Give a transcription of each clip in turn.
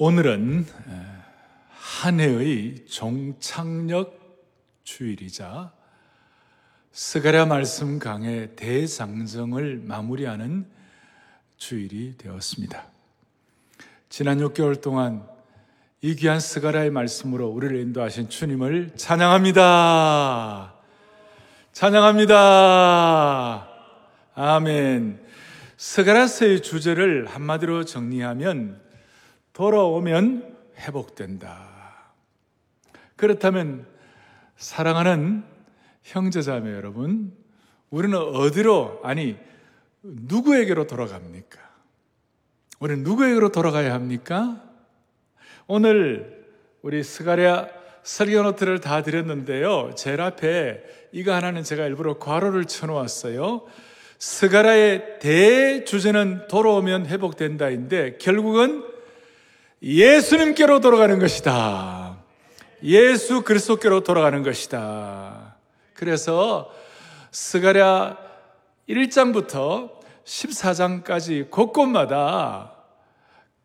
오늘은 한 해의 종착역 주일이자 스가랴 말씀 강의 대장정을 마무리하는 주일이 되었습니다. 지난 6개월 동안 이 귀한 스가랴의 말씀으로 우리를 인도하신 주님을 찬양합니다. 찬양합니다. 아멘. 스가랴서의 주제를 한마디로 정리하면 돌아오면 회복된다. 그렇다면 사랑하는 형제자매 여러분, 우리는 어디로 아니 누구에게로 돌아갑니까? 우리는 누구에게로 돌아가야 합니까? 오늘 우리 스가랴 설교 노트를 다 드렸는데요. 제일 앞에 이거 하나는 제가 일부러 괄호를 쳐놓았어요. 스가랴의 대주제는 돌아오면 회복된다인데 결국은 예수님께로 돌아가는 것이다. 예수 그리스도께로 돌아가는 것이다. 그래서 스가랴 1장부터 14장까지 곳곳마다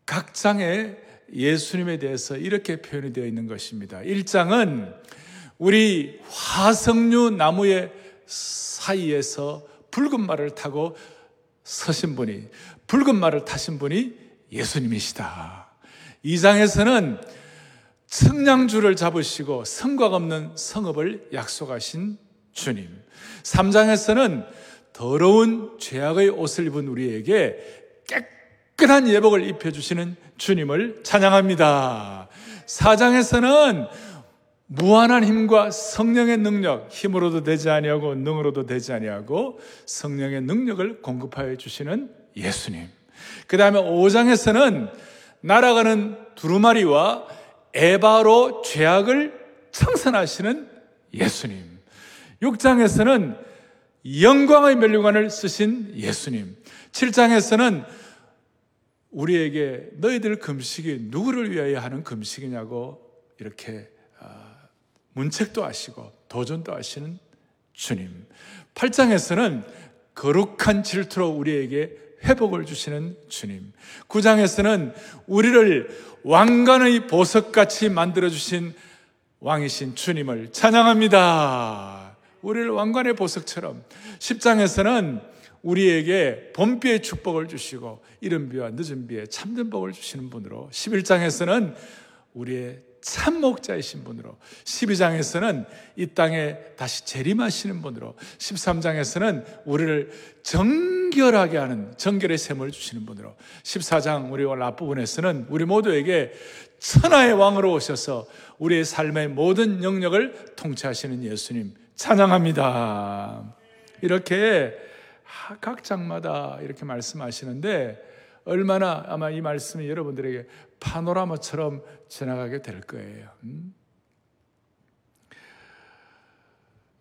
각 장에 예수님에 대해서 이렇게 표현이 되어 있는 것입니다. 1장은 우리 화석류 나무의 사이에서 붉은 말을 타고 서신 분이, 붉은 말을 타신 분이 예수님이시다. 2장에서는 청량주를 잡으시고 성곽 없는 성읍을 약속하신 주님. 3장에서는 더러운 죄악의 옷을 입은 우리에게 깨끗한 예복을 입혀주시는 주님을 찬양합니다. 4장에서는 무한한 힘과 성령의 능력, 힘으로도 되지 아니하고 능으로도 되지 아니하고 성령의 능력을 공급하여 주시는 예수님. 그 다음에 5장에서는 날아가는 두루마리와 에바로 죄악을 청산하시는 예수님. 6장에서는 영광의 멸류관을 쓰신 예수님. 7장에서는 우리에게 너희들 금식이 누구를 위하여 하는 금식이냐고 이렇게 아, 문책도 하시고 도전도 하시는 주님. 8장에서는 거룩한 질투로 우리에게 회복을 주시는 주님. 9장에서는 우리를 왕관의 보석같이 만들어주신 왕이신 주님을 찬양합니다. 우리를 왕관의 보석처럼. 10장에서는 우리에게 봄비의 축복을 주시고 이른 비와 늦은 비에 참된 복을 주시는 분으로 11장에서는 우리의 참 목자이신 분으로 12장에서는 이 땅에 다시 재림하시는 분으로 13장에서는 우리를 정 결하게 하는 정결의 샘을 주시는 분으로 14장 우리 오늘 앞부분에서는 우리 모두에게 천하의 왕으로 오셔서 우리의 삶의 모든 영역을 통치하시는 예수님 찬양합니다. 이렇게 각 장마다 이렇게 말씀하시는데 얼마나 아마 이 말씀이 여러분들에게 파노라마처럼 지나가게 될 거예요. 음?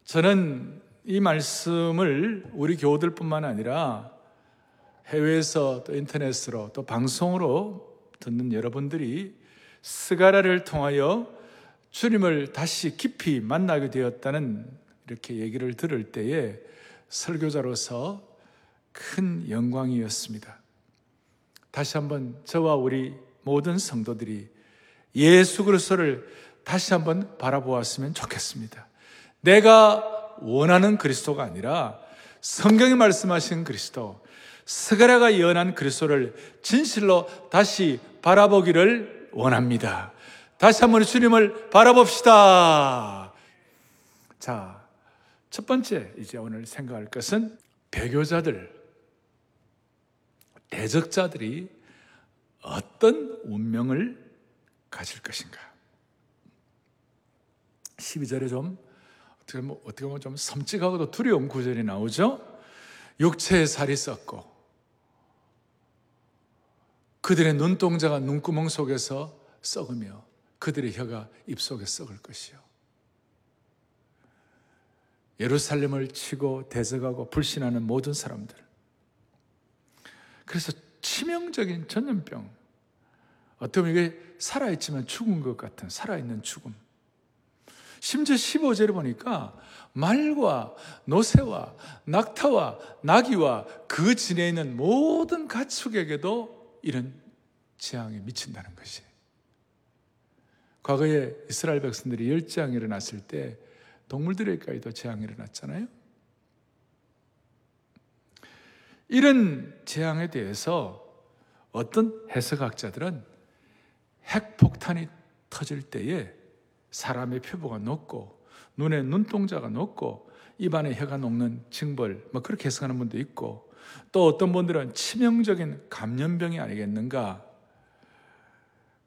저는 이 말씀을 우리 교우들뿐만 아니라 해외에서 또 인터넷으로 또 방송으로 듣는 여러분들이 스가라를 통하여 주님을 다시 깊이 만나게 되었다는 이렇게 얘기를 들을 때에 설교자로서 큰 영광이었습니다. 다시 한번 저와 우리 모든 성도들이 예수 그리스도를 다시 한번 바라보았으면 좋겠습니다. 내가 원하는 그리스도가 아니라 성경이 말씀하신 그리스도, 스가랴가 예언한 그리스도를 진실로 다시 바라보기를 원합니다. 다시 한번 주님을 바라봅시다. 자, 첫 번째 이제 오늘 생각할 것은 배교자들, 대적자들이 어떤 운명을 가질 것인가. 12절에 좀 어떻게 보면, 어떻게 보면 좀 섬찟하고도 두려운 구절이 나오죠. 육체의 살이 썩고 그들의 눈동자가 눈구멍 속에서 썩으며 그들의 혀가 입속에 썩을 것이요. 예루살렘을 치고 대적하고 불신하는 모든 사람들. 그래서 치명적인 전염병. 어떻게 보면 이게 살아있지만 죽은 것 같은 살아있는 죽음. 심지어 15절에 보니까 말과 노새와 낙타와 나귀와 그 진에 있는 모든 가축에게도 이런 재앙이 미친다는 것이. 과거에 이스라엘 백성들이 열재앙이 일어났을 때 동물들에게도 재앙이 일어났잖아요. 이런 재앙에 대해서 어떤 해석학자들은 핵폭탄이 터질 때에 사람의 표보가 높고 눈에 눈동자가 높고 입안에 혀가 녹는 징벌 뭐 그렇게 해석하는 분도 있고 또 어떤 분들은 치명적인 감염병이 아니겠는가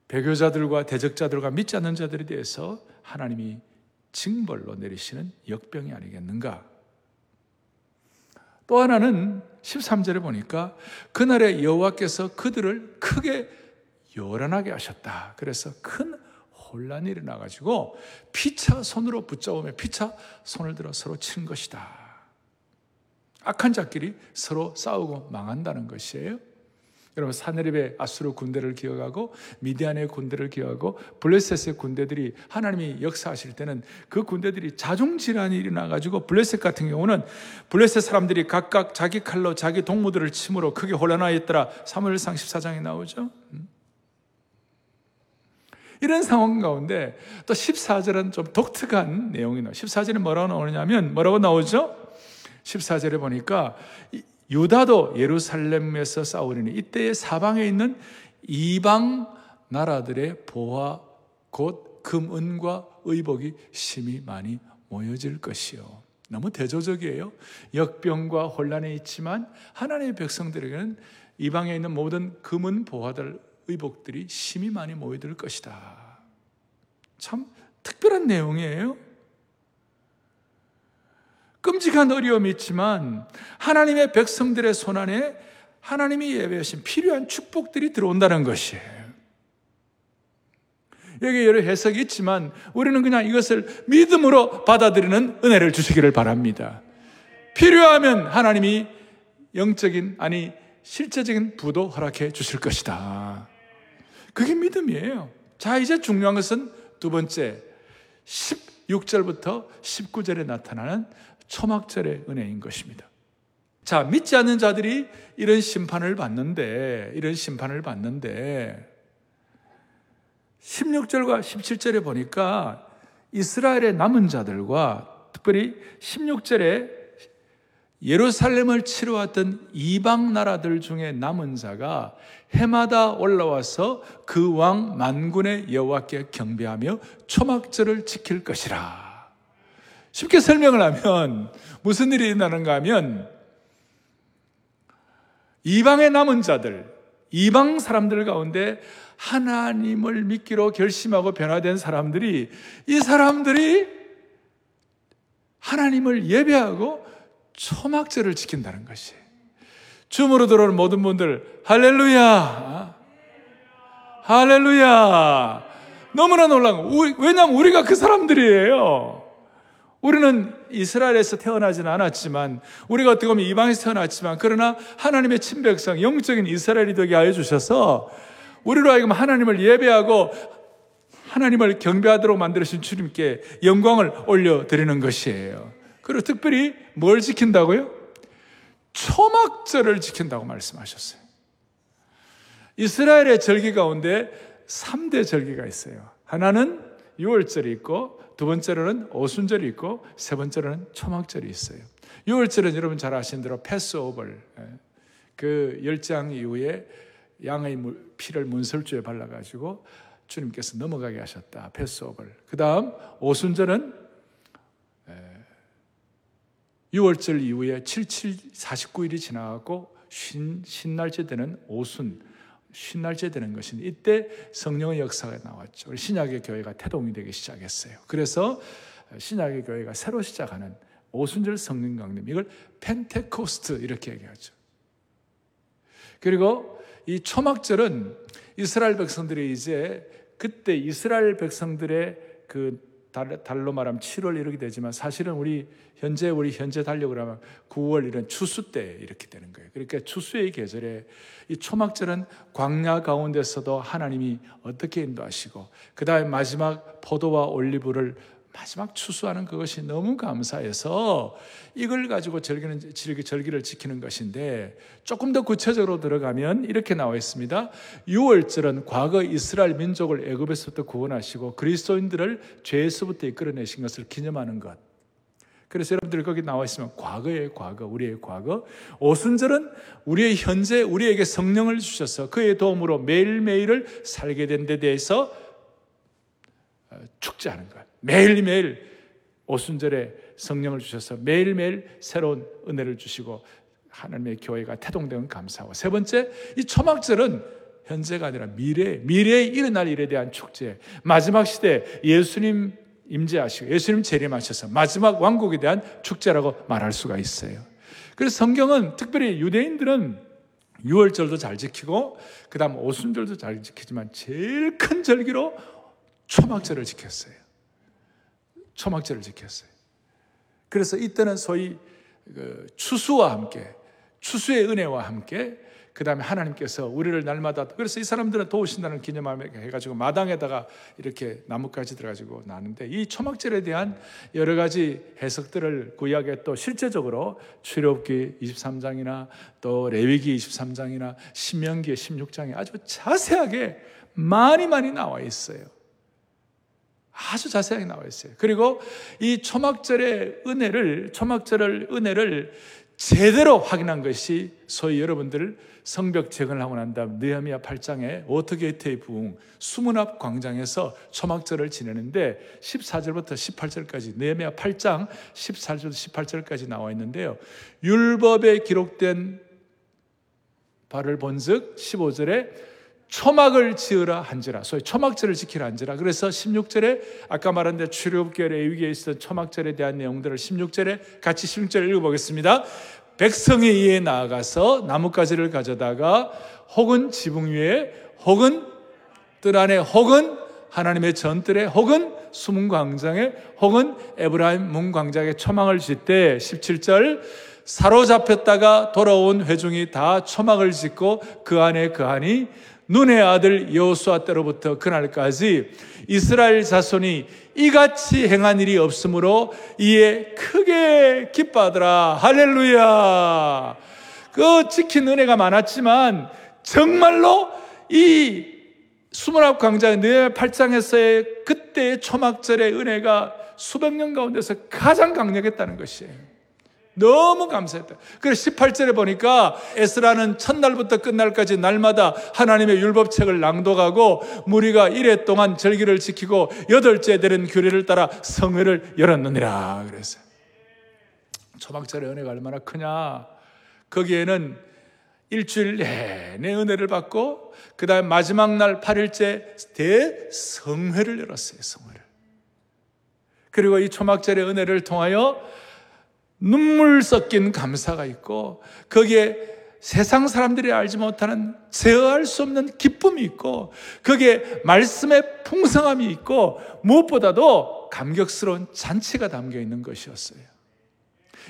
배교자들과 대적자들과 믿지 않는 자들에 대해서 하나님이 징벌로 내리시는 역병이 아니겠는가 또 하나는 13절에 보니까 그날에 여호와께서 그들을 크게 요란하게 하셨다. 그래서 큰 혼란이 일어나 가지고 피차 손으로 붙잡으며 피차 손을 들어 서로 친 것이다. 악한 자끼리 서로 싸우고 망한다는 것이에요. 여러분 사내립의 아수르 군대를 기억하고 미디안의 군대를 기억하고 블레셋의 군대들이 하나님이 역사하실 때는 그 군대들이 자중 질환이 일어나 가지고 블레셋 같은 경우는 블레셋 사람들이 각각 자기 칼로 자기 동무들을 침으로 크게 혼란하였더라. 사무엘상 14장에 나오죠. 음. 이런 상황 가운데 또 14절은 좀 독특한 내용이 나와요. 14절에 뭐라고 나오냐면 뭐라고 나오죠? 14절에 보니까 유다도 예루살렘에서 싸우리니 이때에 사방에 있는 이방 나라들의 보화 곧 금은과 의복이 심히 많이 모여질 것이요. 너무 대조적이에요. 역병과 혼란이 있지만 하나님의 백성들에게는 이방에 있는 모든 금은 보화들 의복들이 심히 많이 모여들 것이다. 참 특별한 내용이에요. 끔찍한 어려움이 있지만 하나님의 백성들의 손안에 하나님이 예배하신 필요한 축복들이 들어온다는 것이에요. 여기 여러 해석이 있지만 우리는 그냥 이것을 믿음으로 받아들이는 은혜를 주시기를 바랍니다. 필요하면 하나님이 영적인, 아니, 실제적인 부도 허락해 주실 것이다. 그게 믿음이에요. 자, 이제 중요한 것은 두 번째, 16절부터 19절에 나타나는 초막절의 은혜인 것입니다. 자, 믿지 않는 자들이 이런 심판을 받는데, 이런 심판을 받는데, 16절과 17절에 보니까 이스라엘의 남은 자들과 특별히 16절에 예루살렘을 치러왔던 이방 나라들 중에 남은 자가 해마다 올라와서 그 왕 만군의 여호와께 경배하며 초막절을 지킬 것이라. 쉽게 설명을 하면 무슨 일이 일어나는가 하면 이방의 남은 자들, 이방 사람들 가운데 하나님을 믿기로 결심하고 변화된 사람들이 이 사람들이 하나님을 예배하고 초막절을 지킨다는 것이. 줌으로 들어오는 모든 분들, 할렐루야! 할렐루야! 너무나 놀라운 거. 왜냐하면 우리가 그 사람들이에요. 우리는 이스라엘에서 태어나지는 않았지만, 우리가 어떻게 보면 이방에서 태어났지만, 그러나 하나님의 친백성, 영적인 이스라엘이 되게 하여 주셔서, 우리로 하여금 하나님을 예배하고, 하나님을 경배하도록 만들으신 주님께 영광을 올려드리는 것이에요. 그리고 특별히 뭘 지킨다고요? 초막절을 지킨다고 말씀하셨어요. 이스라엘의 절기 가운데 3대 절기가 있어요. 하나는 6월절이 있고, 두 번째로는 오순절이 있고, 세 번째로는 초막절이 있어요. 6월절은 여러분 잘 아시는 대로 패스오버. 그 열장 이후에 양의 피를 문설주에 발라가지고 주님께서 넘어가게 하셨다. 패스오버. 그 다음 오순절은 6월절 이후에 77, 49일이 지나가고 신, 신날째 되는 오순, 신날째 되는 것은 이때 성령의 역사가 나왔죠. 신약의 교회가 태동이 되기 시작했어요. 그래서 신약의 교회가 새로 시작하는 오순절 성령 강림, 이걸 펜테코스트 이렇게 얘기하죠. 그리고 이 초막절은 이스라엘 백성들이 이제 그때 이스라엘 백성들의 그 달로 말하면 7월 이렇게 되지만 사실은 우리 현재 우리 현재 달력으로 하면 9월 이런 추수 때 이렇게 되는 거예요. 그러니까 추수의 계절에 이 초막절은 광야 가운데서도 하나님이 어떻게 인도하시고 그다음에 마지막 포도와 올리브를 마지막 추수하는 그것이 너무 감사해서 이걸 가지고 절기는, 절기, 절기를 지키는 것인데 조금 더 구체적으로 들어가면 이렇게 나와 있습니다. 6월절은 과거 이스라엘 민족을 애굽에서부터 구원하시고 그리스도인들을 죄에서부터 이끌어내신 것을 기념하는 것. 그래서 여러분들 거기 나와 있으면 과거의 과거, 우리의 과거. 오순절은 우리의 현재, 우리에게 성령을 주셔서 그의 도움으로 매일매일을 살게 된 데 대해서 어, 축제하는 거예요. 매일매일 오순절에 성령을 주셔서 매일매일 새로운 은혜를 주시고 하나님의 교회가 태동되는 감사하고 세 번째 이 초막절은 현재가 아니라 미래 미래에 일어날 일에 대한 축제 마지막 시대 예수님 임재하시고 예수님 재림하셔서 마지막 왕국에 대한 축제라고 말할 수가 있어요. 그래서 성경은 특별히 유대인들은 6월절도 잘 지키고 그다음 오순절도 잘 지키지만 제일 큰 절기로 초막절을 지켰어요. 초막절을 지켰어요. 그래서 이때는 소위 그 추수와 함께 추수의 은혜와 함께 그 다음에 하나님께서 우리를 날마다 그래서 이 사람들은 도우신다는 기념함에 해가지고 마당에다가 이렇게 나뭇가지 들어가지고 나는데 이 초막절에 대한 여러 가지 해석들을 구약에 또 실제적으로 출애굽기 23장이나 또 레위기 23장이나 신명기 16장에 아주 자세하게 많이 많이 나와 있어요. 아주 자세하게 나와 있어요. 그리고 이 초막절의 은혜를, 초막절을, 은혜를 제대로 확인한 것이 소위 여러분들 성벽 재건을 하고 난 다음 느헤미야 8장에 Water Gate의 부흥 수문 앞 광장에서 초막절을 지내는데 14절부터 18절까지 느헤미야 8장 14절부터 18절까지 나와 있는데요. 율법에 기록된 바를 본즉 15절에 초막을 지으라 한지라. 소위 초막절을 지키라 한지라. 그래서 16절에 아까 말한 대 출애굽계의 위기에 있었던 초막절에 대한 내용들을 16절에 같이 16절 읽어보겠습니다. 백성에 의해 나아가서 나뭇가지를 가져다가 혹은 지붕 위에 혹은 뜰 안에 혹은 하나님의 전뜰에 혹은 수문 광장에 혹은 에브라임 문 광장에 초막을 짓때 17절 사로잡혔다가 돌아온 회중이 다 초막을 짓고 그 안에 그 안이 눈의 아들 여호수아 때로부터 그날까지 이스라엘 자손이 이같이 행한 일이 없으므로 이에 크게 기뻐하더라. 할렐루야. 그 지킨 은혜가 많았지만 정말로 이 수문앞 광장 내 팔장에서의 그때의 초막절의 은혜가 수백 년 가운데서 가장 강력했다는 것이에요. 너무 감사했다. 그래서 18절에 보니까 에스라는 첫날부터 끝날까지 날마다 하나님의 율법책을 낭독하고 무리가 이래 동안 절기를 지키고 여덟째 되는 규례를 따라 성회를 열었느니라 그랬어요. 초막절의 은혜가 얼마나 크냐. 거기에는 일주일 내내 은혜를 받고 그 다음 마지막 날 8일째 대성회를 열었어요. 성회를. 그리고 이 초막절의 은혜를 통하여 눈물 섞인 감사가 있고 거기에 세상 사람들이 알지 못하는 제어할 수 없는 기쁨이 있고 거기에 말씀의 풍성함이 있고 무엇보다도 감격스러운 잔치가 담겨 있는 것이었어요.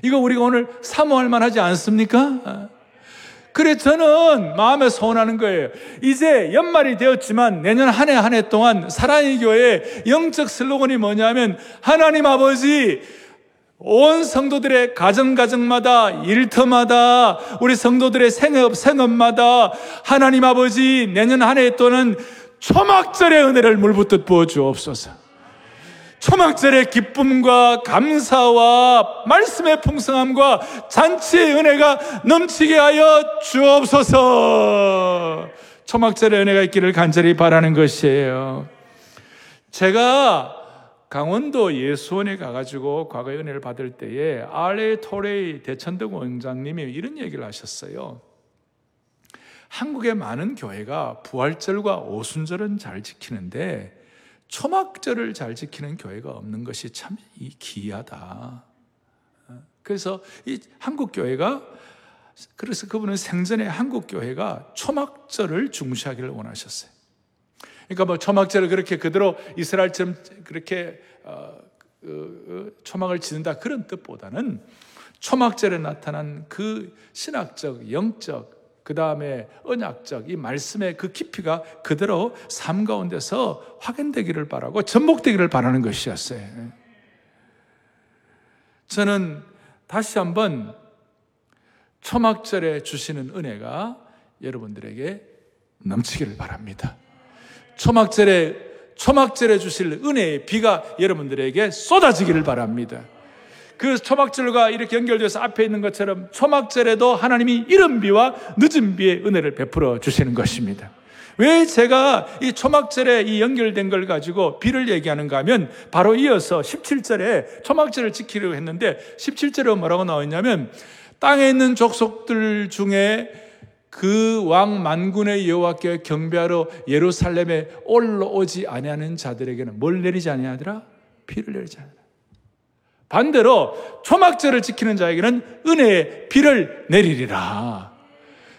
이거 우리가 오늘 사모할 만하지 않습니까? 그래 저는 마음에 소원하는 거예요. 이제 연말이 되었지만 내년 한 해 한 해 동안 사랑의 교회 영적 슬로건이 뭐냐면 하나님 아버지 온 성도들의 가정가정마다 일터마다 우리 성도들의 생업 생업마다 하나님 아버지 내년 한 해 또는 초막절의 은혜를 물붓듯 부어 주옵소서. 초막절의 기쁨과 감사와 말씀의 풍성함과 잔치의 은혜가 넘치게 하여 주옵소서. 초막절의 은혜가 있기를 간절히 바라는 것이에요. 제가 강원도 예수원에 가가지고 과거의 은혜를 받을 때에 알레 토레이 대천동 원장님이 이런 얘기를 하셨어요. 한국의 많은 교회가 부활절과 오순절은 잘 지키는데 초막절을 잘 지키는 교회가 없는 것이 참 기이하다. 그래서 이 한국 교회가 그래서 그분은 생전에 한국 교회가 초막절을 중시하기를 원하셨어요. 그러니까 뭐 초막절을 그렇게 그대로 이스라엘처럼 그렇게 어, 그, 어, 초막을 지는다 그런 뜻보다는 초막절에 나타난 그 신학적, 영적, 그 다음에 언약적 이 말씀의 그 깊이가 그대로 삶 가운데서 확인되기를 바라고 접목되기를 바라는 것이었어요. 저는 다시 한번 초막절에 주시는 은혜가 여러분들에게 넘치기를 바랍니다. 초막절에 초막절에 주실 은혜의 비가 여러분들에게 쏟아지기를 바랍니다. 그 초막절과 이렇게 연결돼서 앞에 있는 것처럼 초막절에도 하나님이 이른 비와 늦은 비의 은혜를 베풀어 주시는 것입니다. 왜 제가 이 초막절에 이 연결된 걸 가지고 비를 얘기하는가 하면 바로 이어서 17절에 초막절을 지키려고 했는데 17절에 뭐라고 나왔냐면 땅에 있는 족속들 중에 그 왕 만군의 여호와께 경배하러 예루살렘에 올라오지 아니하는 자들에게는 뭘 내리지 아니하더라? 비를 내리지 아니하더라. 반대로 초막절을 지키는 자에게는 은혜의 비를 내리리라.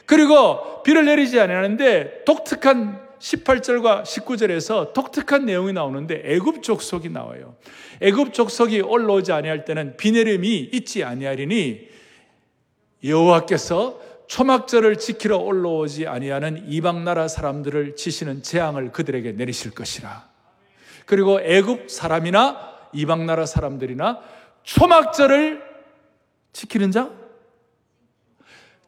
그리고 비를 내리지 아니하는데 독특한 18절과 19절에서 독특한 내용이 나오는데 애굽 족속이 나와요. 애굽 족속이 올라오지 아니할 때는 비 내림이 있지 아니하리니 여호와께서 초막절을 지키러 올라오지 아니하는 이방 나라 사람들을 치시는 재앙을 그들에게 내리실 것이라. 그리고 애굽 사람이나 이방 나라 사람들이나 초막절을 지키는 자,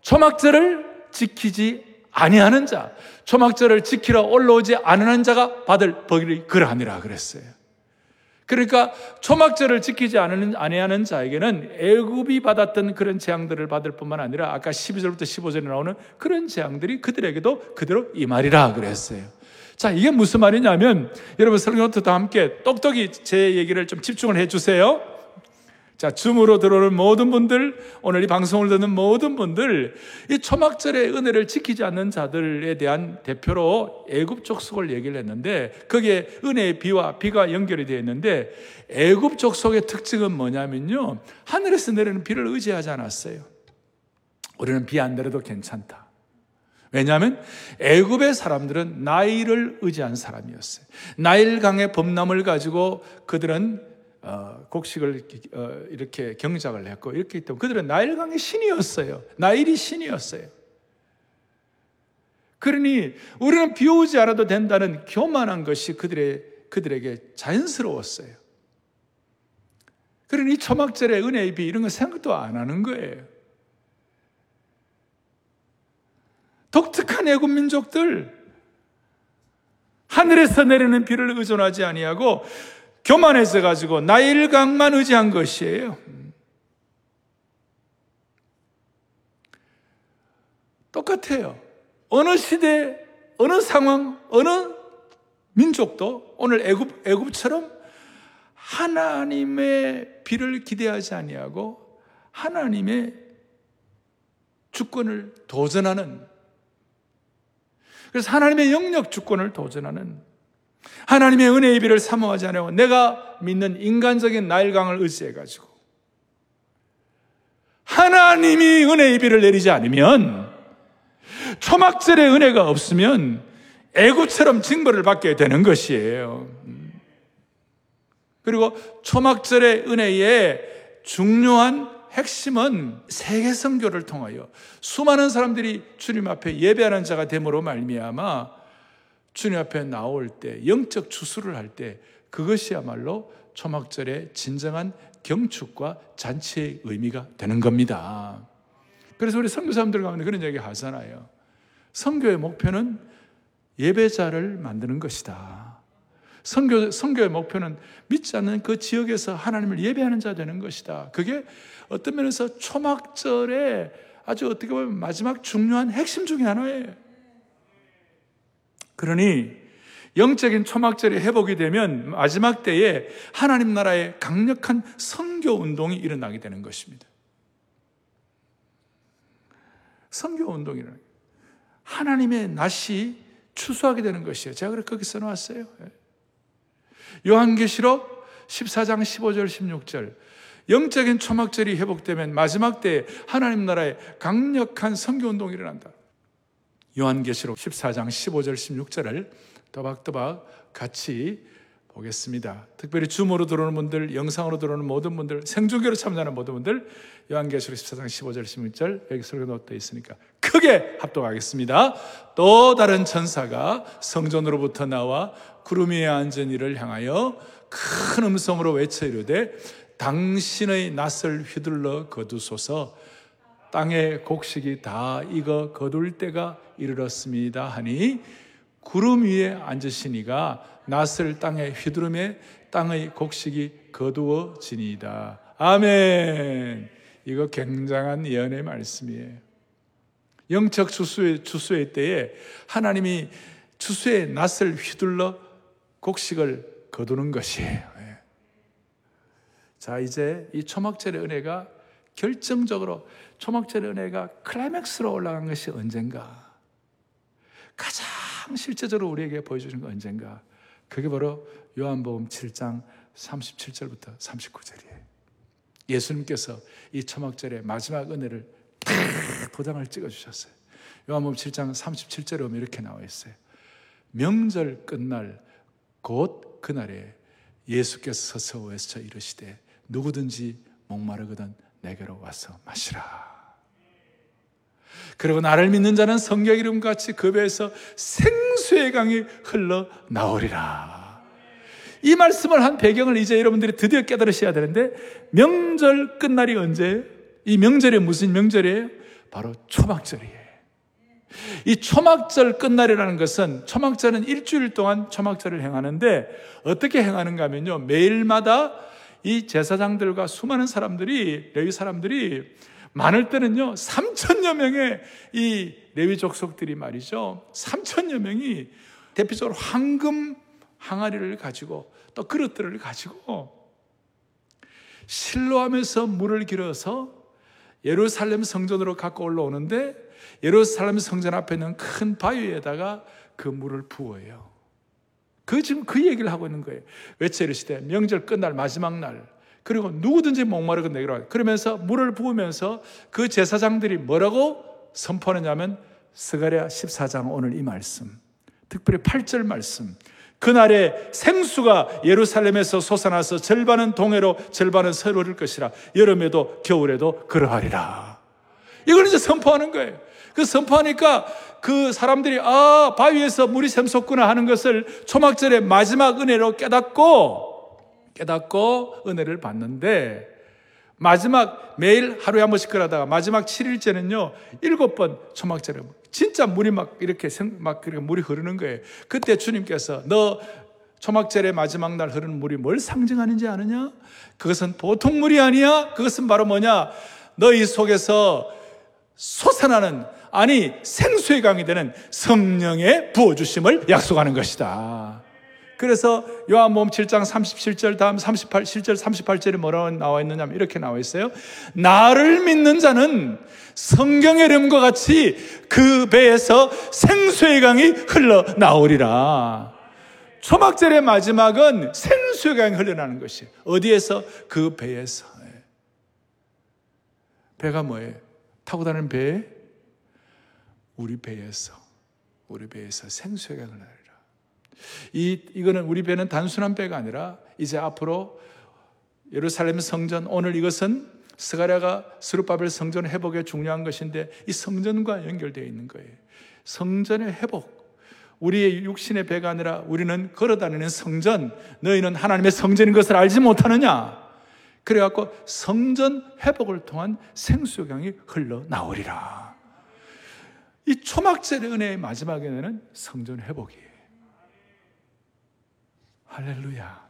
초막절을 지키지 아니하는 자, 초막절을 지키러 올라오지 않는 자가 받을 벌이 그러하니라 그랬어요. 그러니까 초막절을 지키지 않는 아니하는 자에게는 애굽이 받았던 그런 재앙들을 받을 뿐만 아니라 아까 12절부터 15절에 나오는 그런 재앙들이 그들에게도 그대로 이 말이라 그랬어요. 자, 이게 무슨 말이냐면 여러분 설교노트도 함께 똑똑히 제 얘기를 좀 집중을 해 주세요. 자, 줌으로 들어오는 모든 분들, 오늘 이 방송을 듣는 모든 분들, 이 초막절의 은혜를 지키지 않는 자들에 대한 대표로 애굽 족속을 얘기를 했는데, 거기에 은혜의 비와 비가 연결이 되어 있는데, 애굽 족속의 특징은 뭐냐면요. 하늘에서 내리는 비를 의지하지 않았어요. 우리는 비 안 내려도 괜찮다. 왜냐하면 애굽의 사람들은 나일을 의지한 사람이었어요. 나일강의 범람을 가지고 그들은 어, 곡식을 어, 이렇게 경작을 했고 이렇게 있던 그들은 나일강의 신이었어요. 나일이 신이었어요. 그러니 우리는 비 오지 않아도 된다는 교만한 것이 그들의 그들에게 자연스러웠어요. 그러니 초막절의 은혜의 비 이런 거 생각도 안 하는 거예요. 독특한 애국 민족들 하늘에서 내리는 비를 의존하지 아니하고 교만해져 가지고 나일강만 의지한 것이에요. 똑같아요. 어느 시대, 어느 상황, 어느 민족도 오늘 애굽 애굽처럼 하나님의 비를 기대하지 아니하고 하나님의 주권을 도전하는 그래서 하나님의 영역 주권을 도전하는 하나님의 은혜의 비를 사모하지 않고 내가 믿는 인간적인 나일강을 의지해 가지고 하나님이 은혜의 비를 내리지 않으면 초막절의 은혜가 없으면 애구처럼 징벌을 받게 되는 것이에요. 그리고 초막절의 은혜의 중요한 핵심은 세계 선교를 통하여 수많은 사람들이 주님 앞에 예배하는 자가 됨으로 말미암아 주님 앞에 나올 때 영적 추수를 할 때 그것이야말로 초막절의 진정한 경축과 잔치의 의미가 되는 겁니다. 그래서 우리 선교사람들 가운데 그런 얘기 하잖아요. 선교의 목표는 예배자를 만드는 것이다. 선교, 선교의 목표는 믿지 않는 그 지역에서 하나님을 예배하는 자 되는 것이다. 그게 어떤 면에서 초막절의 아주 어떻게 보면 마지막 중요한 핵심 중의 하나예요. 그러니 영적인 초막절이 회복이 되면 마지막 때에 하나님 나라의 강력한 선교 운동이 일어나게 되는 것입니다. 선교 운동이라는 하나님의 낯이 추수하게 되는 것이에요. 제가 그렇게 거기 써놨어요. 예. 요한계시록 14장 15절 16절 영적인 초막절이 회복되면 마지막 때에 하나님 나라의 강력한 선교 운동이 일어난다. 요한계시록 14장 15절 16절을 또박또박 같이 보겠습니다. 특별히 줌으로 들어오는 분들, 영상으로 들어오는 모든 분들, 생중계로 참여하는 모든 분들, 요한계시록 14장 15절 16절 여기 설교 놓여 있으니까 크게 합독하겠습니다. 또 다른 천사가 성전으로부터 나와 구름 위에 앉은 이를 향하여 큰 음성으로 외쳐 이르되 당신의 낯을 휘둘러 거두소서 땅의 곡식이 다 익어 거둘 때가 이르렀습니다 하니 구름 위에 앉으시니가 낯을 땅에 휘두르매 땅의 곡식이 거두어지니이다. 아멘. 이거 굉장한 예언의 말씀이에요. 영적 주수의, 주수의 때에 하나님이 주수의 낯을 휘둘러 곡식을 거두는 것이에요. 예. 자, 이제 이 초막절의 은혜가 결정적으로 초막절의 은혜가 클라이맥스로 올라간 것이 언젠가? 가장 실제적으로 우리에게 보여주는 건 언젠가? 그게 바로 요한복음 7장 37절부터 39절이에요. 예수님께서 이 초막절의 마지막 은혜를 탁 도장을 찍어 주셨어요. 요한복음 7장 37절에 보면 이렇게 나와 있어요. 명절 끝날 곧 그날에 예수께서 서서워서 이르시되 누구든지 목마르거든 내게로 와서 마시라. 그리고 나를 믿는 자는 성경 이름 같이 그 배에서 생수의 강이 흘러 나오리라. 이 말씀을 한 배경을 이제 여러분들이 드디어 깨달으셔야 되는데 명절 끝날이 언제? 이 명절이 무슨 명절이에요? 바로 초막절이에요. 이 초막절 끝날이라는 것은 초막절은 일주일 동안 초막절을 행하는데 어떻게 행하는가 하면요. 매일마다 이 제사장들과 수많은 사람들이 레위 사람들이 많을 때는요 3천여 명의 이 레위 족속들이 말이죠 3천여 명이 대표적으로 황금 항아리를 가지고 또 그릇들을 가지고 실로하면서 물을 길어서 예루살렘 성전으로 갖고 올라오는데 예루살렘 성전 앞에 있는 큰 바위에다가 그 물을 부어요. 그 지금 그 얘기를 하고 있는 거예요. 외쳐 이르시되 명절 끝날 마지막 날 그리고 누구든지 목마르고 내기로 그러면서 물을 부으면서 그 제사장들이 뭐라고 선포하느냐면 스가랴 14장 오늘 이 말씀. 특별히 8절 말씀. 그날에 생수가 예루살렘에서 솟아나서 절반은 동해로 절반은 서로를 것이라 여름에도 겨울에도 그러하리라. 이걸 이제 선포하는 거예요. 그 선포하니까 그 사람들이 아 바위에서 물이 샘솟구나 하는 것을 초막절의 마지막 은혜로 깨닫고 깨닫고 은혜를 받는데 마지막 매일 하루에 한 번씩 그러다가 마지막 7일째는요 일곱 번 초막절에 진짜 물이 막 이렇게 막 그렇게 물이 흐르는 거예요. 그때 주님께서 너 초막절의 마지막 날 흐르는 물이 뭘 상징하는지 아느냐? 그것은 보통 물이 아니야. 그것은 바로 뭐냐? 너희 속에서 솟아나는 아니 생수의 강이 되는 성령의 부어주심을 약속하는 것이다. 그래서 요한복음 7장 37절 다음 38 7절 38절에 뭐라고 나와 있느냐면 이렇게 나와 있어요. 나를 믿는 자는 성경의 이름과 같이 그 배에서 생수의 강이 흘러 나오리라. 초막절의 마지막은 생수의 강이 흘러나는 것이 어디에서 그 배에서 배가 뭐예요? 타고 다니는 배 우리 배에서 우리 배에서 생수의 강을 나리라. 이 이거는 우리 배는 단순한 배가 아니라 이제 앞으로 예루살렘 성전 오늘 이것은 스가랴가 스루바벨 성전 회복에 중요한 것인데 이 성전과 연결되어 있는 거예요. 성전의 회복. 우리의 육신의 배가 아니라 우리는 걸어다니는 성전. 너희는 하나님의 성전인 것을 알지 못하느냐? 그래갖고 성전 회복을 통한 생수경이 흘러나오리라. 이 초막절의 은혜의 마지막에는 성전 회복이에요. 할렐루야.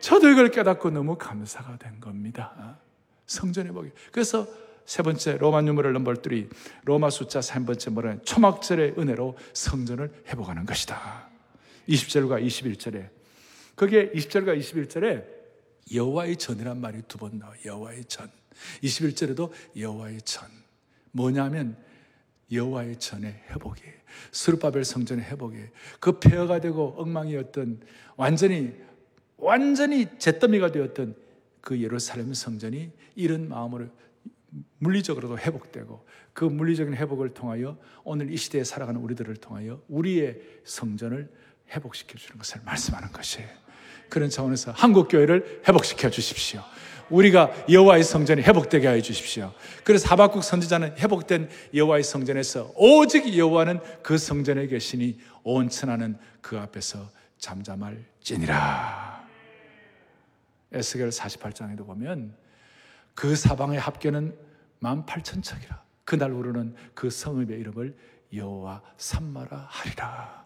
저도 이걸 깨닫고 너무 감사가 된 겁니다. 성전 회복이. 그래서 세 번째 로마 유물을 넘버 3 로마 숫자 3번째 뭐라는 초막절의 은혜로 성전을 회복하는 것이다. 20절과 21절에 거기에 20절과 21절에 여호와의 전이란 말이 두 번 나와. 여호와의 전. 21절에도 여호와의 전. 뭐냐면 여호와의 전의 회복이 스루바벨 성전의 회복이 그 폐허가 되고 엉망이었던 완전히 완전히 잿더미가 되었던 그 예루살렘 성전이 이런 마음으로 물리적으로도 회복되고 그 물리적인 회복을 통하여 오늘 이 시대에 살아가는 우리들을 통하여 우리의 성전을 회복시켜 주는 것을 말씀하는 것이에요. 그런 차원에서 한국 교회를 회복시켜 주십시오. 우리가 여호와의 성전이 회복되게 하여 주십시오. 그래서 하박국 선지자는 회복된 여호와의 성전에서 오직 여호와는 그 성전에 계시니 온 천하는 그 앞에서 잠잠할지니라. 에스겔 48장에도 보면 그 사방의 합계는 18,000척이라. 그날 우르는 그 성읍의 이름을 여호와 삼마라 하리라.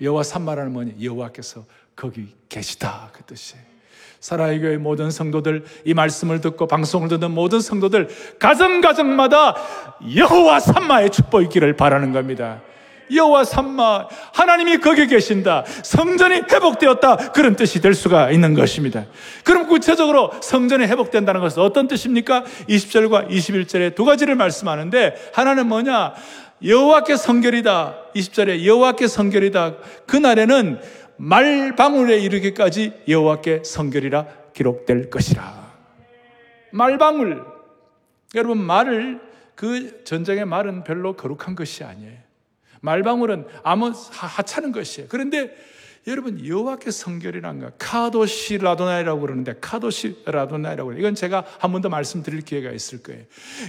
여호와 삼마라는 뭐냐? 여호와께서 거기 계시다 그 뜻이에요. 사랑의 교회 모든 성도들 이 말씀을 듣고 방송을 듣는 모든 성도들 가정 가정마다 여호와 삼마의 축복이 있기를 바라는 겁니다. 여호와 삼마 하나님이 거기 계신다. 성전이 회복되었다. 그런 뜻이 될 수가 있는 것입니다. 그럼 구체적으로 성전이 회복된다는 것은 어떤 뜻입니까? 20절과 21절에 두 가지를 말씀하는데 하나는 뭐냐? 여호와께 성결이다. 20절에 여호와께 성결이다. 그 날에는 말방울에 이르기까지 여호와께 성결이라 기록될 것이라. 말방울. 여러분 말을 그 전쟁의 말은 별로 거룩한 것이 아니에요. 말방울은 아무 하찮은 것이에요. 그런데 여러분 여호와께 성결이란 거 카도시 라도나이라고 그러는데 카도시 라도나이라고 그래요. 이건 제가 한 번 더 말씀드릴 기회가 있을 거예요.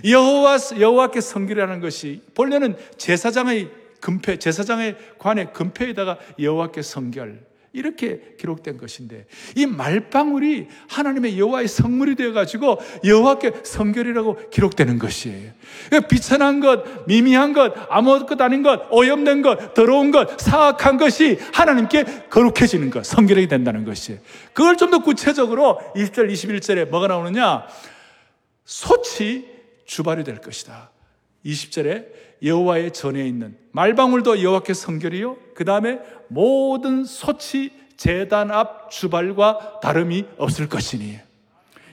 여호와 여호와께 성결이라는 것이 본래는 제사장의 금패 제사장의 관에 금패에다가 여호와께 성결 이렇게 기록된 것인데 이 말방울이 하나님의 여호와의 성물이 되어 가지고 여호와께 성결이라고 기록되는 것이에요. 그러니까 비천한 것, 미미한 것, 아무것도 아닌 것, 오염된 것, 더러운 것, 사악한 것이 하나님께 거룩해지는 것, 성결이 된다는 것이에요. 그걸 좀 더 구체적으로 20절, 21절에 뭐가 나오느냐? 소치 주발이 될 것이다. 20절에 여호와의 전에 있는 말방울도 여호와께 성결이요. 그 다음에 모든 소치 재단 앞 주발과 다름이 없을 것이니.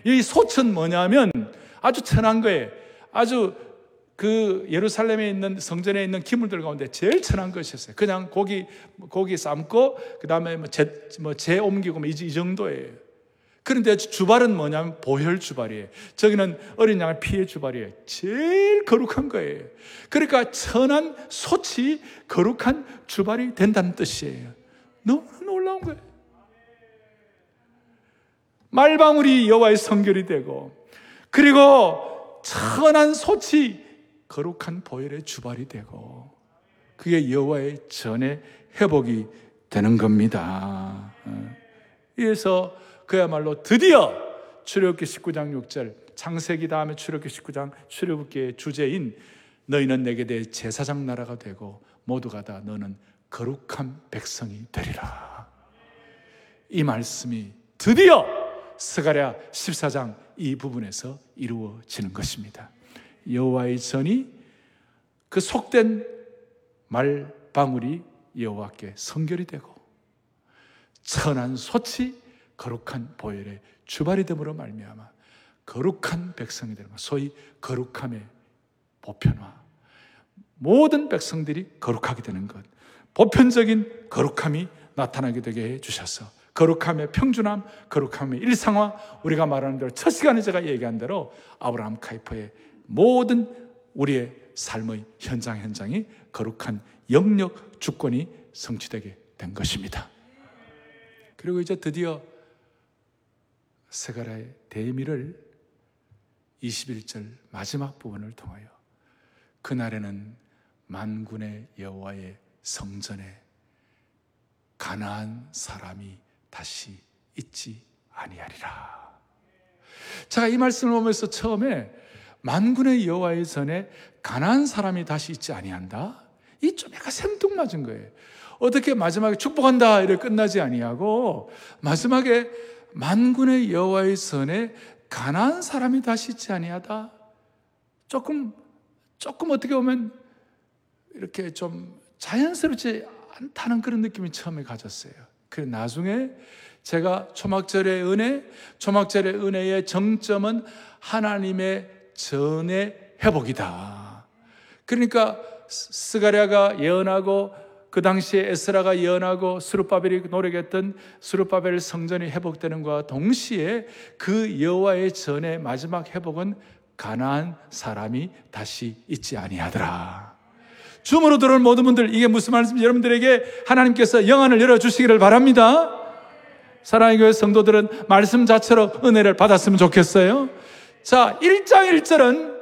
이 소천 뭐냐면 아주 천한 거예요. 아주 그 예루살렘에 있는 성전에 있는 기물들 가운데 제일 천한 것이었어요. 그냥 고기 고기 삶고 그 다음에 뭐재 뭐 재 옮기고 뭐 이, 이 정도예요. 그런데 주발은 뭐냐면 보혈 주발이에요. 저기는 어린 양의 피의 주발이에요. 제일 거룩한 거예요. 그러니까 천한 소치 거룩한 주발이 된다는 뜻이에요. 너무 놀라운 거예요. 말방울이 여호와의 성결이 되고 그리고 천한 소치 거룩한 보혈의 주발이 되고 그게 여호와의 전의 회복이 되는 겁니다. 그래서 그야말로 드디어 출애굽기 19장 6절 창세기 다음에 출애굽기 19장 출애굽기의 주제인 너희는 내게 대해 제사장 나라가 되고 모두가 다 너는 거룩한 백성이 되리라. 이 말씀이 드디어 스가랴 14장 이 부분에서 이루어지는 것입니다. 여호와의 전이 그 속된 말 방울이 여호와께 성결이 되고 천한 소치 거룩한 보혈의 주발이 됨으로 말미암아 거룩한 백성이 되는 것, 소위 거룩함의 보편화. 모든 백성들이 거룩하게 되는 것, 보편적인 거룩함이 나타나게 되게 해 주셔서 거룩함의 평준함, 거룩함의 일상화, 우리가 말하는 대로 첫 시간에 제가 얘기한 대로 아브라함 카이퍼의 모든 우리의 삶의 현장 현장이 거룩한 영역 주권이 성취되게 된 것입니다. 그리고 이제 드디어 세가라의 대미를 21절 마지막 부분을 통하여 그날에는 만군의 여호와의 성전에 가나안 사람이 다시 있지 아니하리라. 제가 이 말씀을 보면서 처음에 만군의 여호와의 전에 가나안 사람이 다시 있지 아니한다. 이좀 약간 생뚱맞은 거예요. 어떻게 마지막에 축복한다 이렇게 끝나지 아니하고 마지막에 만군의 여호와의 선에 가난한 사람이 다시 있지 아니하다. 조금 조금 어떻게 보면 이렇게 좀 자연스럽지 않다는 그런 느낌이 처음에 가졌어요. 그 나중에 제가 초막절의 은혜, 초막절의 은혜의 정점은 하나님의 전의 회복이다. 그러니까 스가랴가 예언하고 그 당시에 에스라가 예언하고 수르바벨이 노력했던 수르바벨 성전이 회복되는 것과 동시에 그 여호와의 전의 마지막 회복은 가나안 사람이 다시 있지 아니하더라. 줌으로 들어온 모든 분들 이게 무슨 말씀인지 여러분들에게 하나님께서 영안을 열어 주시기를 바랍니다. 사랑의 교회 성도들은 말씀 자체로 은혜를 받았으면 좋겠어요. 자, 1장 1절은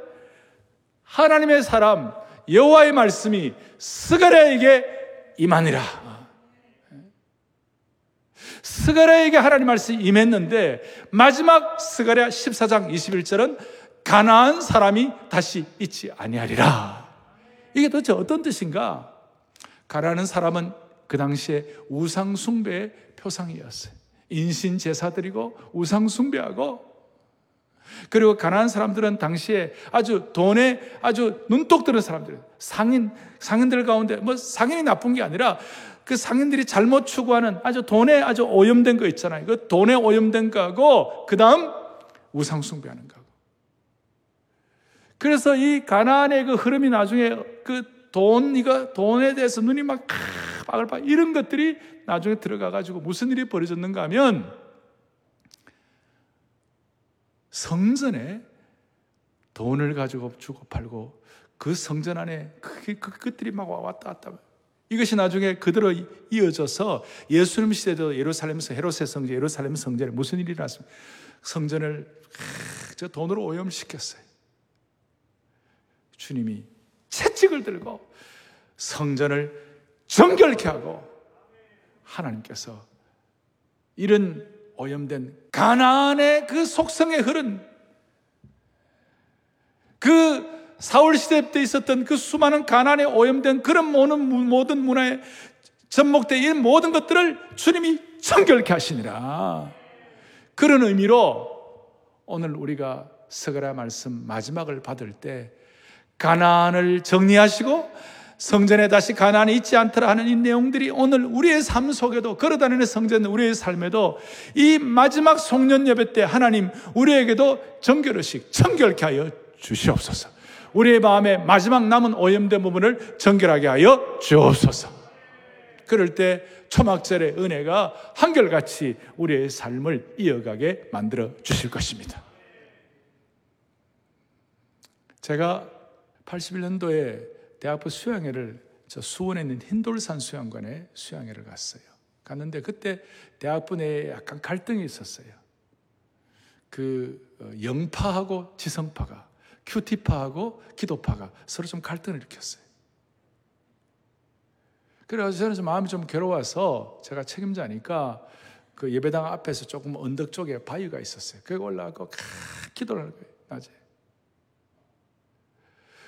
하나님의 사람 여호와의 말씀이 스가랴에게 이만이라. 스가랴에게 하나님 말씀이 임했는데 마지막 스가랴 14장 21절은 가나안 사람이 다시 있지 아니하리라. 이게 도대체 어떤 뜻인가? 가라는 사람은 그 당시에 우상 숭배의 표상이었어요. 인신 제사 드리고 우상 숭배하고 그리고 가난한 사람들은 당시에 아주 돈에 아주 눈독 들은 사람들, 상인, 상인들 가운데 뭐 상인이 나쁜 게 아니라 그 상인들이 잘못 추구하는 아주 돈에 아주 오염된 거 있잖아요. 그 돈에 오염된 거하고 그 다음 우상 숭배하는 거고. 그래서 이 가난의 그 흐름이 나중에 그 돈, 이거 돈에 대해서 눈이 막 바글바글 이런 것들이 나중에 들어가가지고 무슨 일이 벌어졌는가 하면 성전에 돈을 가지고 주고 팔고 그 성전 안에 그, 그, 그것들이 막 왔다 갔다. 이것이 나중에 그대로 이어져서 예수님 시대도 예루살렘에서 헤롯의 성전, 예루살렘 성전에 무슨 일이 났습니까? 성전을 저 돈으로 오염시켰어요. 주님이 채찍을 들고 성전을 정결케 하고 하나님께서 이런 오염된 가나안의 그 속성에 흐른 그 사울 시대 때 있었던 그 수많은 가난에 오염된 그런 모든, 모든 문화에 접목된 이 모든 것들을 주님이 정결케 하시니라. 그런 의미로 오늘 우리가 서가라 말씀 마지막을 받을 때 가난을 정리하시고 성전에 다시 가난이 있지 않더라 하는 이 내용들이 오늘 우리의 삶 속에도 걸어다니는 성전 우리의 삶에도 이 마지막 송년 예배 때 하나님 우리에게도 정결의식 청결케 하여 주시옵소서. 우리의 마음에 마지막 남은 오염된 부분을 정결하게 하여 주옵소서. 그럴 때 초막절의 은혜가 한결같이 우리의 삶을 이어가게 만들어 주실 것입니다. 제가 81년도에 대학부 수양회를 저 수원에 있는 흰돌산 수양관에 수양회를 갔어요. 갔는데 그때 대학부 내에 약간 갈등이 있었어요. 그 어, 영파하고 지성파가 큐티파하고 기도파가 서로 좀 갈등을 일으켰어요. 그래서 저는 좀 마음이 좀 괴로워서 제가 책임자니까 그 예배당 앞에서 조금 언덕 쪽에 바위가 있었어요. 거기 올라가고 기도를 하는 거예요, 낮에.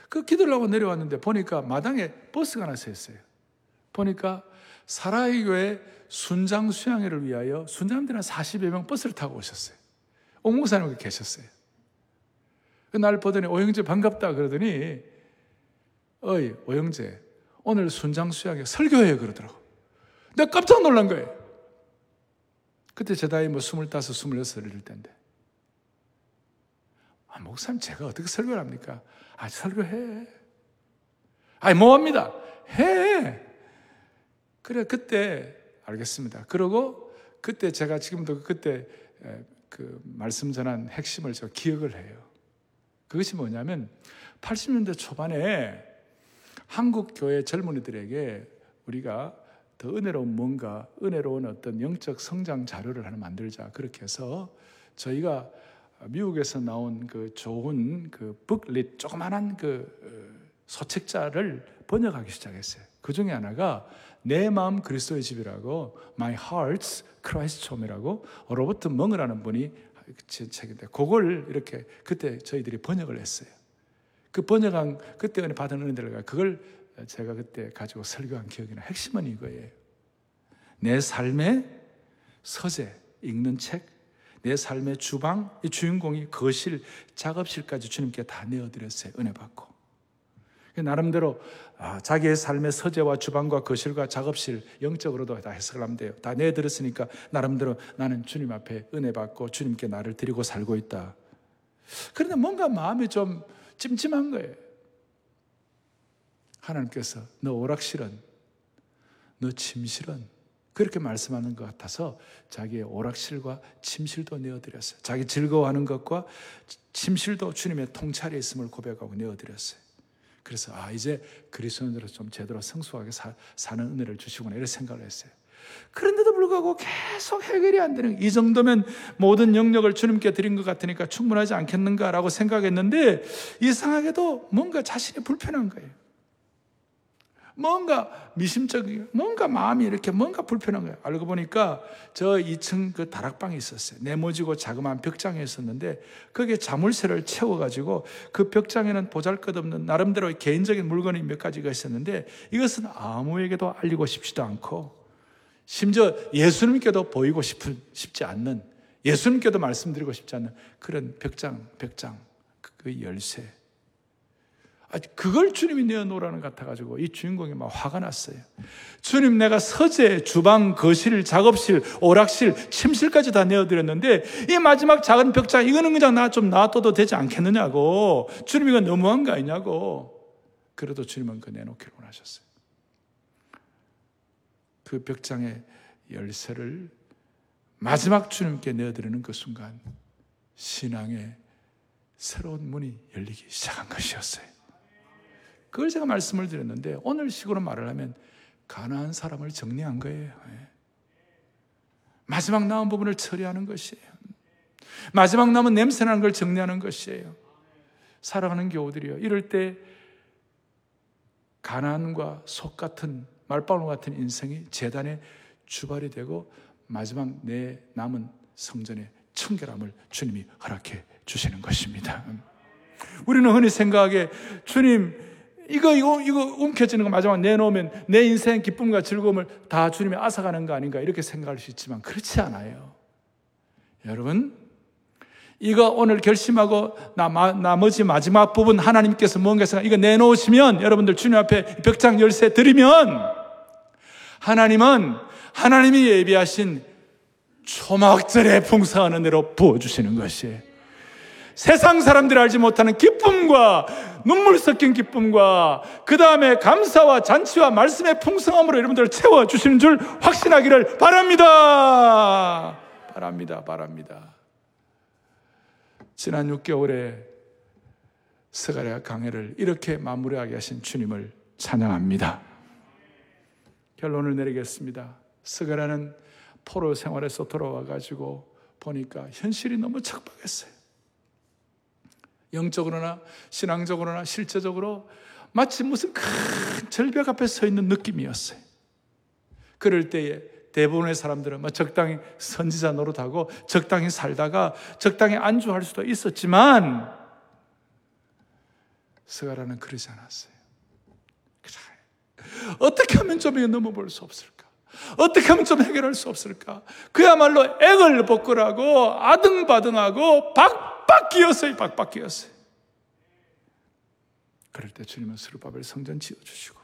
그 기도를 하고 내려왔는데 보니까 마당에 버스가 하나 서 있어요. 보니까 사라이 교회 순장 수양회를 위하여 순장들 한 40여 명 버스를 타고 오셨어요. 옥목사님 계셨어요. 그날 보더니 오영재 반갑다 그러더니 어이 오영재 오늘 순장 수양회 설교해 그러더라고. 내가 깜짝 놀란 거예요. 그때 제 나이 뭐 스물다섯, 스물여섯일 때인데. 아, 목사님 제가 어떻게 설교를 합니까? 아, 설교해. 아니, 뭐 합니다. 해. 그래, 그때, 알겠습니다. 그러고, 그때 제가 지금도 그때 그 말씀 전한 핵심을 저 기억을 해요. 그것이 뭐냐면, 80년대 초반에 한국 교회 젊은이들에게 우리가 더 은혜로운 뭔가, 은혜로운 어떤 영적 성장 자료를 하나 만들자. 그렇게 해서 저희가 미국에서 나온 그 좋은 그 북릿 조그만한 그 어, 소책자를 번역하기 시작했어요. 그 중에 하나가 내 마음 그리스도의 집이라고 My Heart's Christ Home이라고 로버트 멍이라는 분이 책인데 그걸 이렇게 그때 저희들이 번역을 했어요. 그 번역한 그때 받은 은혜들과 그걸 제가 그때 가지고 설교한 기억이나 핵심은 이거예요. 내 삶의 서재 읽는 책 내 삶의 주방, 이 주인공이 거실, 작업실까지 주님께 다 내어드렸어요. 은혜 받고. 나름대로 아, 자기의 삶의 서재와 주방과 거실과 작업실 영적으로도 다 해석을 하면 돼요. 다 내드렸으니까 나름대로 나는 주님 앞에 은혜 받고 주님께 나를 드리고 살고 있다. 그런데 뭔가 마음이 좀 찜찜한 거예요. 하나님께서 너 오락실은, 너 침실은 그렇게 말씀하는 것 같아서 자기의 오락실과 침실도 내어드렸어요. 자기 즐거워하는 것과 침실도 주님의 통찰에 있음을 고백하고 내어드렸어요. 그래서 아 이제 그리스도인으로 좀 제대로 성숙하게 사, 사는 은혜를 주시구나 이런 생각을 했어요. 그런데도 불구하고 계속 해결이 안 되는 이 정도면 모든 영역을 주님께 드린 것 같으니까 충분하지 않겠는가라고 생각했는데 이상하게도 뭔가 자신이 불편한 거예요. 뭔가 미심쩍이, 뭔가 마음이 이렇게 뭔가 불편한 거예요. 알고 보니까 저 2층 그 다락방이 있었어요. 네모지고 자그마한 벽장이 있었는데 거기에 자물쇠를 채워가지고 그 벽장에는 보잘 것 없는 나름대로 개인적인 물건이 몇 가지가 있었는데 이것은 아무에게도 알리고 싶지도 않고 심지어 예수님께도 보이고 싶은, 싶지 않는 예수님께도 말씀드리고 싶지 않는 그런 벽장, 벽장, 그 열쇠. 아, 그걸 주님이 내어놓으라는 것 같아가지고 이 주인공이 막 화가 났어요. 주님 내가 서재, 주방, 거실, 작업실, 오락실, 침실까지 다 내어드렸는데 이 마지막 작은 벽장 이거는 그냥 나 좀 놔둬도 되지 않겠느냐고 주님 이거 너무한 거 아니냐고 그래도 주님은 그 내놓기를 원하셨어요. 그 벽장의 열쇠를 마지막 주님께 내어드리는 그 순간 신앙의 새로운 문이 열리기 시작한 것이었어요. 그걸 제가 말씀을 드렸는데 오늘 식으로 말을 하면 가난한 사람을 정리한 거예요. 예. 마지막 남은 부분을 처리하는 것이에요. 마지막 남은 냄새나는 걸 정리하는 것이에요. 살아가는 교우들이요. 이럴 때 가난과 속 같은 말방울 같은 인생이 재단의 주발이 되고 마지막 내 남은 성전의 청결함을 주님이 허락해 주시는 것입니다. 우리는 흔히 생각하기에 주님 이거 이거 이거 움켜쥐는 거 마지막 내놓으면 내 인생 기쁨과 즐거움을 다 주님이 앗아가는 거 아닌가 이렇게 생각할 수 있지만 그렇지 않아요. 여러분 이거 오늘 결심하고 나, 나머지 마지막 부분 하나님께서 뭔가 생각 이거 내놓으시면 여러분들 주님 앞에 벽장 열쇠 드리면 하나님은 하나님이 예비하신 초막절의 풍성한 은혜로 부어주시는 것이에요. 세상 사람들이 알지 못하는 기쁨과 눈물 섞인 기쁨과 그 다음에 감사와 잔치와 말씀의 풍성함으로 여러분들을 채워주시는 줄 확신하기를 바랍니다. 바랍니다. 바랍니다. 지난 6개월에 스가랴 강해를 이렇게 마무리하게 하신 주님을 찬양합니다. 결론을 내리겠습니다. 스가랴는 포로 생활에서 돌아와 가지고 보니까 현실이 너무 척박했어요. 영적으로나 신앙적으로나 실제적으로 마치 무슨 큰 절벽 앞에 서 있는 느낌이었어요. 그럴 때에 대부분의 사람들은 뭐 적당히 선지자 노릇하고 적당히 살다가 적당히 안주할 수도 있었지만 스가라는 그러지 않았어요. 어떻게 하면 좀 넘어볼 수 없을까? 어떻게 하면 좀 해결할 수 없을까? 그야말로 액을 벗고라고 아등바등하고 박 박 기었어요. 박박 기었어요. 그럴 때 주님은 스룹바벨 성전 지어주시고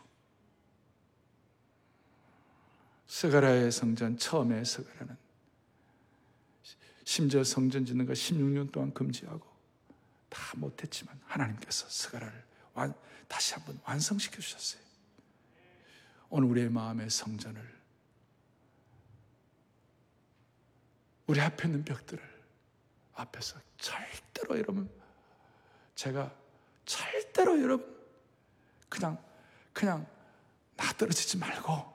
스가라의 성전 처음에 스가라는 심지어 성전 짓는 거 16년 동안 금지하고 다 못했지만 하나님께서 스가라를 완, 다시 한번 완성시켜 주셨어요. 오늘 우리의 마음의 성전을 우리 앞에 있는 벽들을 앞에서 절대로 여러분 제가 절대로 여러분 그냥 그냥 나 떨어지지 말고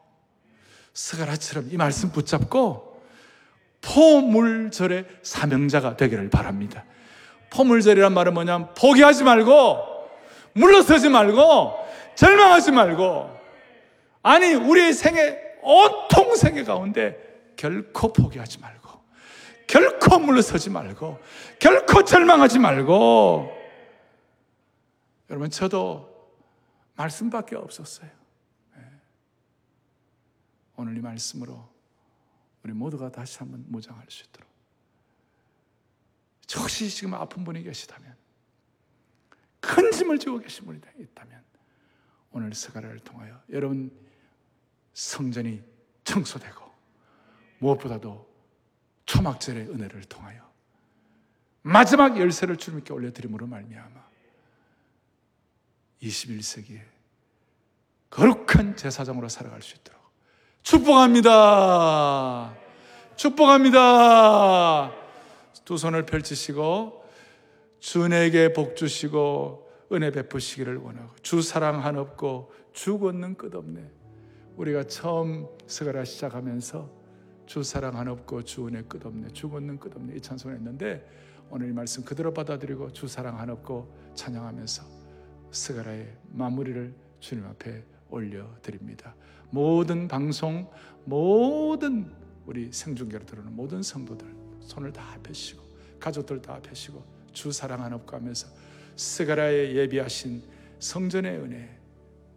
스가라처럼 이 말씀 붙잡고 포물절의 사명자가 되기를 바랍니다. 포물절이란 말은 뭐냐면 포기하지 말고 물러서지 말고 절망하지 말고 아니 우리의 생애 온통 생애 가운데 결코 포기하지 말고 결코 물러서지 말고 결코 절망하지 말고 여러분 저도 말씀밖에 없었어요. 네. 오늘 이 말씀으로 우리 모두가 다시 한번 무장할 수 있도록 혹시 지금 아픈 분이 계시다면 큰 짐을 지고 계신 분이 있다면 오늘 스가라를 통하여 여러분 성전이 청소되고 무엇보다도 초막절의 은혜를 통하여 마지막 열쇠를 주님께 올려드림으로 말미암아 21세기에 거룩한 제사장으로 살아갈 수 있도록 축복합니다. 축복합니다. 두 손을 펼치시고 주에게 복 주시고 은혜 베푸시기를 원하고 주 사랑 한없고 주 걷는 끝없네. 우리가 처음 스가라 시작하면서 주 사랑 한없고 주 은혜 끝없네. 주 걷는 끝없네. 이 찬송을 했는데 오늘 이 말씀 그대로 받아들이고 주 사랑 한없고 찬양하면서 스가라의 마무리를 주님 앞에 올려드립니다. 모든 방송, 모든 우리 생중계로 들어오는 모든 성도들 손을 다 펴시고 가족들 다 펴시고 주 사랑하는 업가면서 스가라에 예비하신 성전의 은혜,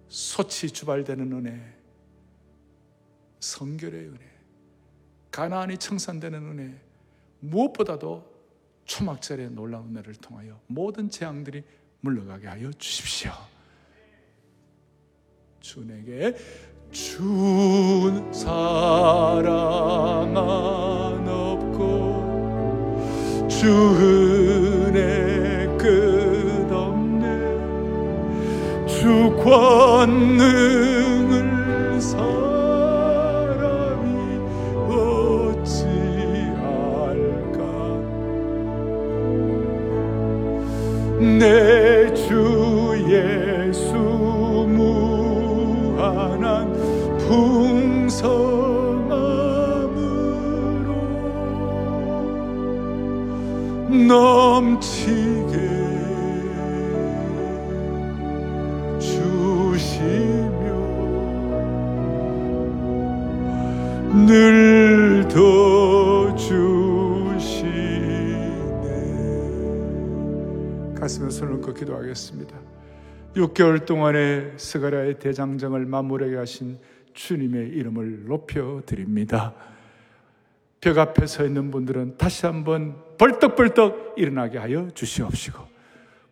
소치 주발되는 은혜, 성결의 은혜, 가나안이 청산되는 은혜, 무엇보다도 초막절의 놀라운 은혜를 통하여 모든 재앙들이 물러가게 하여 주십시오. 주 내게 준 사랑 안 없고 주 은혜 끝없네 주 권능 내 주 예수 무한한 풍성함으로 넘치 기도하겠습니다 6개월 동안의 스가랴의 대장정을 마무리하게 하신 주님의 이름을 높여 드립니다. 벽 앞에 서 있는 분들은 다시 한번 벌떡벌떡 일어나게 하여 주시옵시고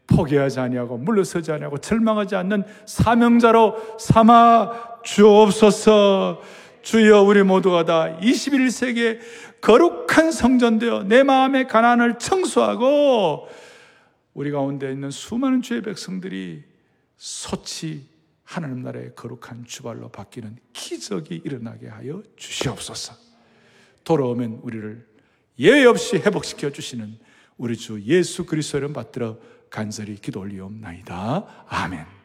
포기하지 아니하고 물러서지 아니하고 절망하지 않는 사명자로 삼아 주옵소서. 주여 우리 모두가 다 21세기의 거룩한 성전 되어 내 마음의 가난을 청소하고 우리 가운데 있는 수많은 주의 백성들이 소치 하나님 나라의 거룩한 주발로 바뀌는 기적이 일어나게 하여 주시옵소서. 돌아오면 우리를 예외 없이 회복시켜 주시는 우리 주 예수 그리스도를 받들어 간절히 기도 올리옵나이다. 아멘.